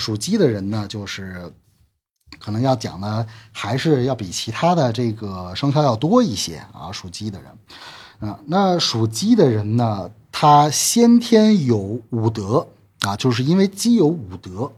属鸡的人呢，就是可能要讲的还是要比其他的这个生肖要多一些啊。属鸡的人，啊，那属鸡的人呢，他先天有五德啊，就是因为鸡有五德。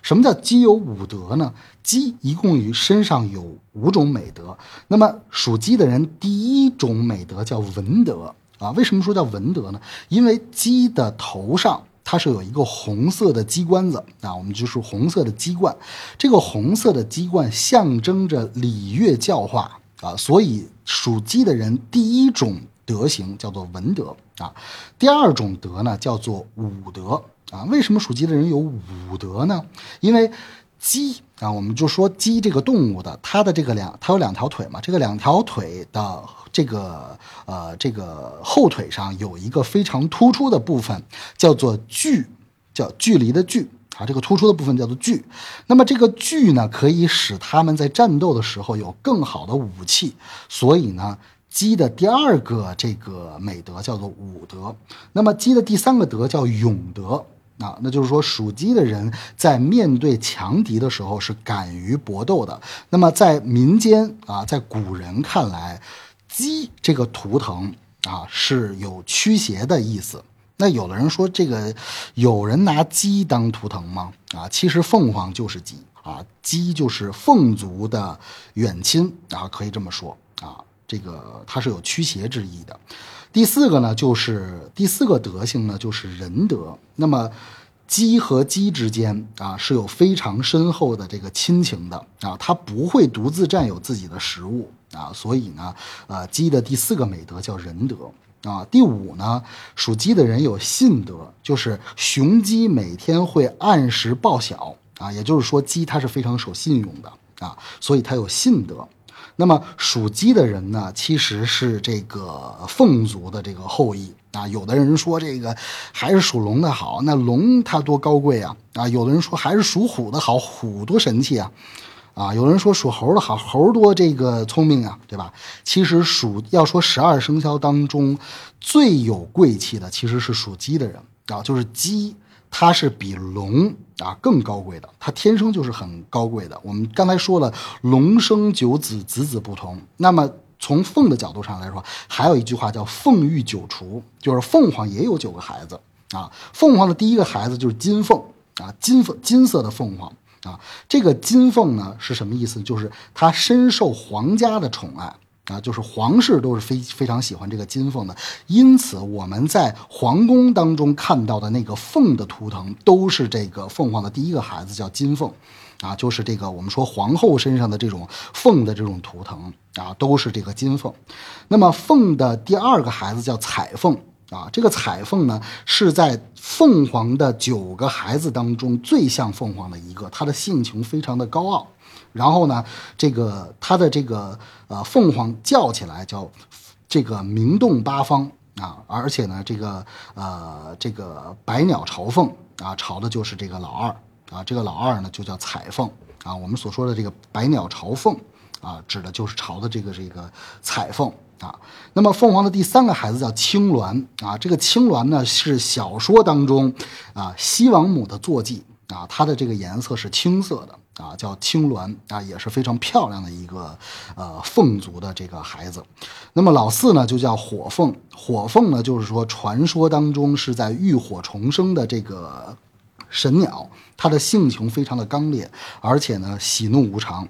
什么叫鸡有五德呢？鸡一共于身上有五种美德。那么属鸡的人，第一种美德叫文德啊。为什么说叫文德呢？因为鸡的头上它是有一个红色的鸡冠子啊，我们就是红色的鸡冠。这个红色的鸡冠象征着礼乐教化啊，所以属鸡的人第一种德行叫做文德啊。第二种德呢叫做武德。啊，为什么属鸡的人有武德呢？因为鸡啊，我们就说鸡这个动物的，它的这个两，它有两条腿嘛，这个两条腿的这个呃这个后腿上有一个非常突出的部分，叫做距，叫距离的距啊，这个突出的部分叫做距。那么这个距呢，可以使他们在战斗的时候有更好的武器，所以呢。鸡的第二个这个美德叫做武德，那么鸡的第三个德叫勇德。啊，那就是说，属鸡的人在面对强敌的时候是敢于搏斗的。那么，在民间啊，在古人看来，鸡这个图腾啊是有驱邪的意思。那有的人说，这个有人拿鸡当图腾吗？啊，其实凤凰就是鸡啊，鸡就是凤族的远亲啊，可以这么说啊，这个它是有驱邪之意的。第四个呢，就是第四个德性呢，就是仁德。那么，鸡和鸡之间啊，是有非常深厚的这个亲情的啊，它不会独自占有自己的食物啊，所以呢，呃，鸡的第四个美德叫仁德啊。第五呢，属鸡的人有信德，就是雄鸡每天会按时报晓啊，也就是说，鸡它是非常守信用的啊，所以它有信德。那么属鸡的人呢，其实是这个凤族的这个后裔啊。有的人说这个还是属龙的好，那龙它多高贵啊啊！有的人说还是属虎的好，虎多神气啊啊！有人说属猴的好，猴多这个聪明啊，对吧？其实属要说十二生肖当中最有贵气的，其实是属鸡的人啊，就是鸡。它是比龙啊更高贵的，它天生就是很高贵的。我们刚才说了，龙生九子，子子不同。那么从凤的角度上来说，还有一句话叫“凤育九雏”，就是凤凰也有九个孩子啊。凤凰的第一个孩子就是金凤啊，金凤金色的凤凰啊。这个金凤呢是什么意思？就是它深受皇家的宠爱。啊，就是皇室都是非非常喜欢这个金凤的，因此我们在皇宫当中看到的那个凤的图腾，都是这个凤凰的第一个孩子叫金凤，啊，就是这个我们说皇后身上的这种凤的这种图腾啊，都是这个金凤。那么凤的第二个孩子叫彩凤，啊，这个彩凤呢是在凤凰的九个孩子当中最像凤凰的一个，它的性情非常的高傲。然后呢，这个它的这个呃凤凰叫起来叫这个鸣动八方啊，而且呢，这个呃这个百鸟朝凤啊，朝的就是这个老二啊，这个老二呢就叫彩凤啊。我们所说的这个百鸟朝凤啊，指的就是朝的这个这个彩凤啊。那么凤凰的第三个孩子叫青鸾啊，这个青鸾呢是小说当中啊西王母的坐骑啊，它的这个颜色是青色的。啊，叫青鸾啊，也是非常漂亮的一个呃凤族的这个孩子。那么老四呢，就叫火凤。火凤呢，就是说传说当中是在浴火重生的这个神鸟，它的性情非常的刚烈，而且呢喜怒无常，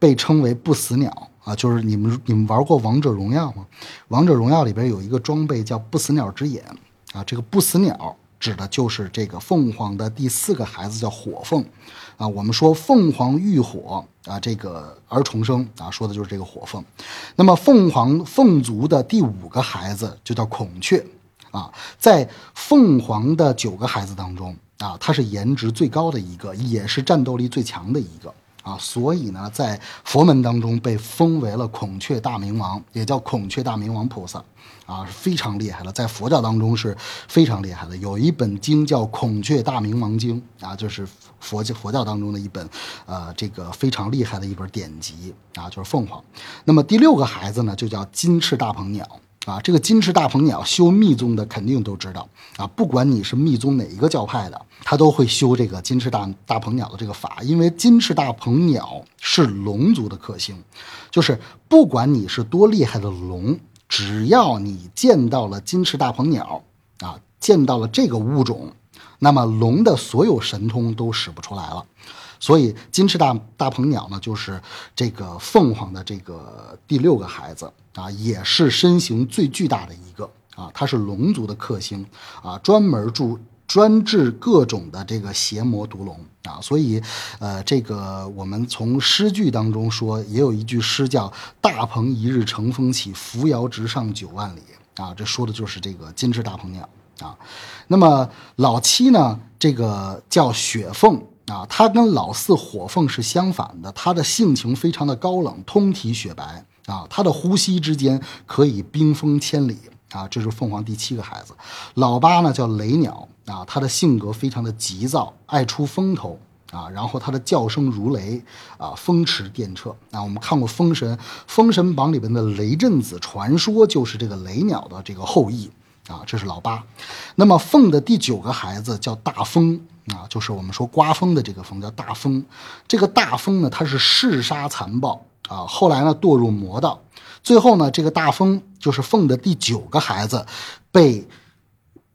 被称为不死鸟啊。就是你们你们玩过王者荣耀吗？王者荣耀里边有一个装备叫不死鸟之眼啊，这个不死鸟。指的就是这个凤凰的第四个孩子叫火凤，啊，我们说凤凰浴火啊，这个而重生啊，说的就是这个火凤。那么凤凰凤族的第五个孩子就叫孔雀，啊，在凤凰的九个孩子当中啊，它是颜值最高的一个，也是战斗力最强的一个。啊，所以呢，在佛门当中被封为了孔雀大明王，也叫孔雀大明王菩萨，啊，是非常厉害的，在佛教当中是非常厉害的。有一本经叫《孔雀大明王经》，啊，就是佛教佛教当中的一本，呃，这个非常厉害的一本典籍，啊，就是凤凰。那么第六个孩子呢，就叫金翅大鹏鸟，啊，这个金翅大鹏鸟修密宗的肯定都知道啊，不管你是密宗哪一个教派的，他都会修这个金翅大大鹏鸟的这个法，因为金翅大鹏鸟是龙族的克星，就是不管你是多厉害的龙，只要你见到了金翅大鹏鸟啊，见到了这个物种，那么龙的所有神通都使不出来了。所以金翅大大鹏鸟呢，就是这个凤凰的这个第六个孩子啊，也是身形最巨大的一个啊，它是龙族的克星啊，专门住专治各种的这个邪魔毒龙啊，所以呃，这个我们从诗句当中说，也有一句诗叫“大鹏一日乘风起，扶摇直上九万里”啊，这说的就是这个金翅大鹏鸟啊。那么老七呢，这个叫雪凤。啊，他跟老四火凤是相反的，他的性情非常的高冷，通体雪白啊，他的呼吸之间可以冰封千里啊，这是凤凰第七个孩子。老八呢叫雷鸟啊，他的性格非常的急躁，爱出风头啊，然后他的叫声如雷啊，风驰电掣啊。我们看过《封神》，《封神榜》里边的雷震子传说就是这个雷鸟的这个后裔啊，这是老八。那么凤的第九个孩子叫大风。啊，就是我们说刮风的这个风叫大风，这个大风呢，它是嗜杀残暴啊，后来呢堕入魔道，最后呢，这个大风就是凤的第九个孩子被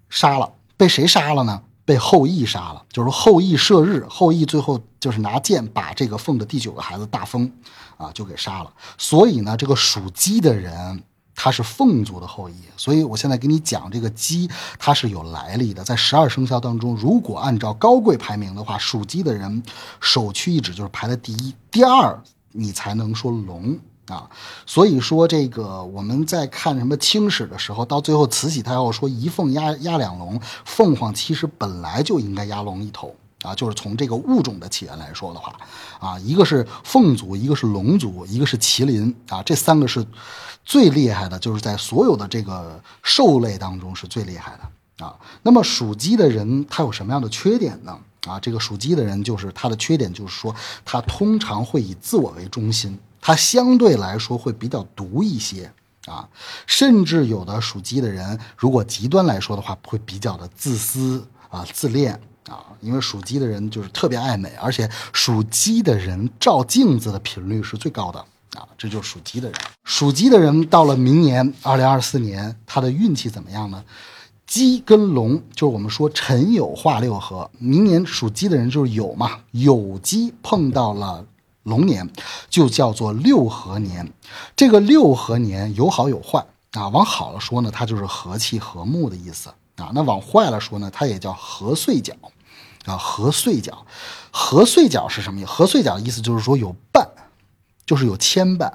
杀了，被谁杀了呢？被后羿杀了，就是后羿射日，后羿最后就是拿剑把这个凤的第九个孩子大风啊就给杀了，所以呢，这个属鸡的人。它是凤族的后裔，所以我现在给你讲这个鸡，它是有来历的。在十二生肖当中，如果按照高贵排名的话，属鸡的人首屈一指，就是排在第一，第二你才能说龙啊。所以说这个我们在看什么清史的时候，到最后慈禧太后说一凤压压两龙，凤凰其实本来就应该压龙一头啊，就是从这个物种的起源来说的话，啊，一个是凤族，一个是龙族，一个是麒麟啊，这三个是。最厉害的就是在所有的这个兽类当中是最厉害的啊。那么属鸡的人他有什么样的缺点呢？啊，这个属鸡的人就是他的缺点就是说他通常会以自我为中心，他相对来说会比较独一些啊。甚至有的属鸡的人，如果极端来说的话，会比较的自私啊、自恋啊。因为属鸡的人就是特别爱美，而且属鸡的人照镜子的频率是最高的。啊，这就是属鸡的人。属鸡的人到了明年二零二四年，他的运气怎么样呢？鸡跟龙就是我们说辰酉化六合，明年属鸡的人就是酉嘛，酉鸡碰到了龙年，就叫做六合年。这个六合年有好有坏啊，往好了说呢，它就是和气和睦的意思啊。那往坏了说呢，它也叫合岁角啊，合岁角，合岁角是什么意思？合岁角的意思就是说有伴。就是有牵绊，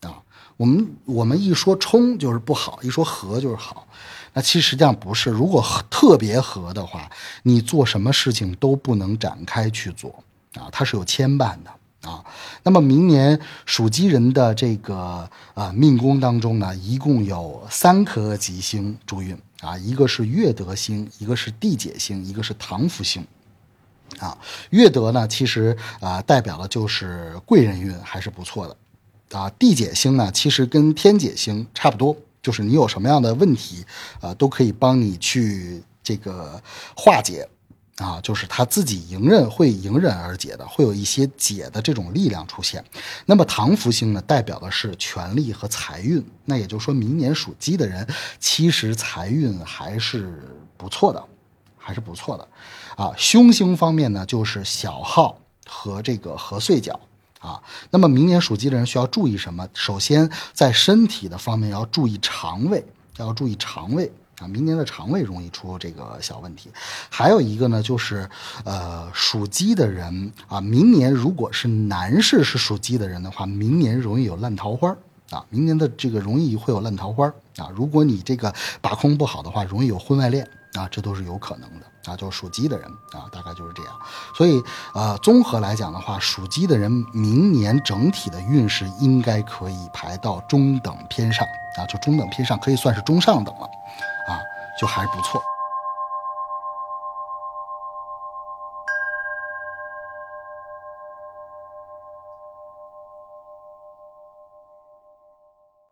啊，我们我们一说冲就是不好，一说和就是好，那其实实际上不是。如果特别和的话，你做什么事情都不能展开去做，啊，它是有牵绊的，啊。那么明年属鸡人的这个啊命宫当中呢，一共有三颗吉星助运，啊，一个是月德星，一个是地解星，一个是唐福星。啊，月德呢，其实啊，代表的就是贵人运还是不错的，啊，地解星呢，其实跟天解星差不多，就是你有什么样的问题，啊，都可以帮你去这个化解，啊，就是他自己迎刃会迎刃而解的，会有一些解的这种力量出现。那么唐福星呢，代表的是权力和财运，那也就是说明年属鸡的人，其实财运还是不错的，还是不错的。啊，凶星方面呢，就是小号和这个合岁角啊。那么明年属鸡的人需要注意什么？首先在身体的方面要注意肠胃，要注意肠胃啊。明年的肠胃容易出这个小问题。还有一个呢，就是呃，属鸡的人啊，明年如果是男士是属鸡的人的话，明年容易有烂桃花啊。明年的这个容易会有烂桃花啊。如果你这个把控不好的话，容易有婚外恋啊，这都是有可能的。啊，就属鸡的人啊，大概就是这样。所以，呃，综合来讲的话，属鸡的人明年整体的运势应该可以排到中等偏上啊，就中等偏上，可以算是中上等了，就还不错。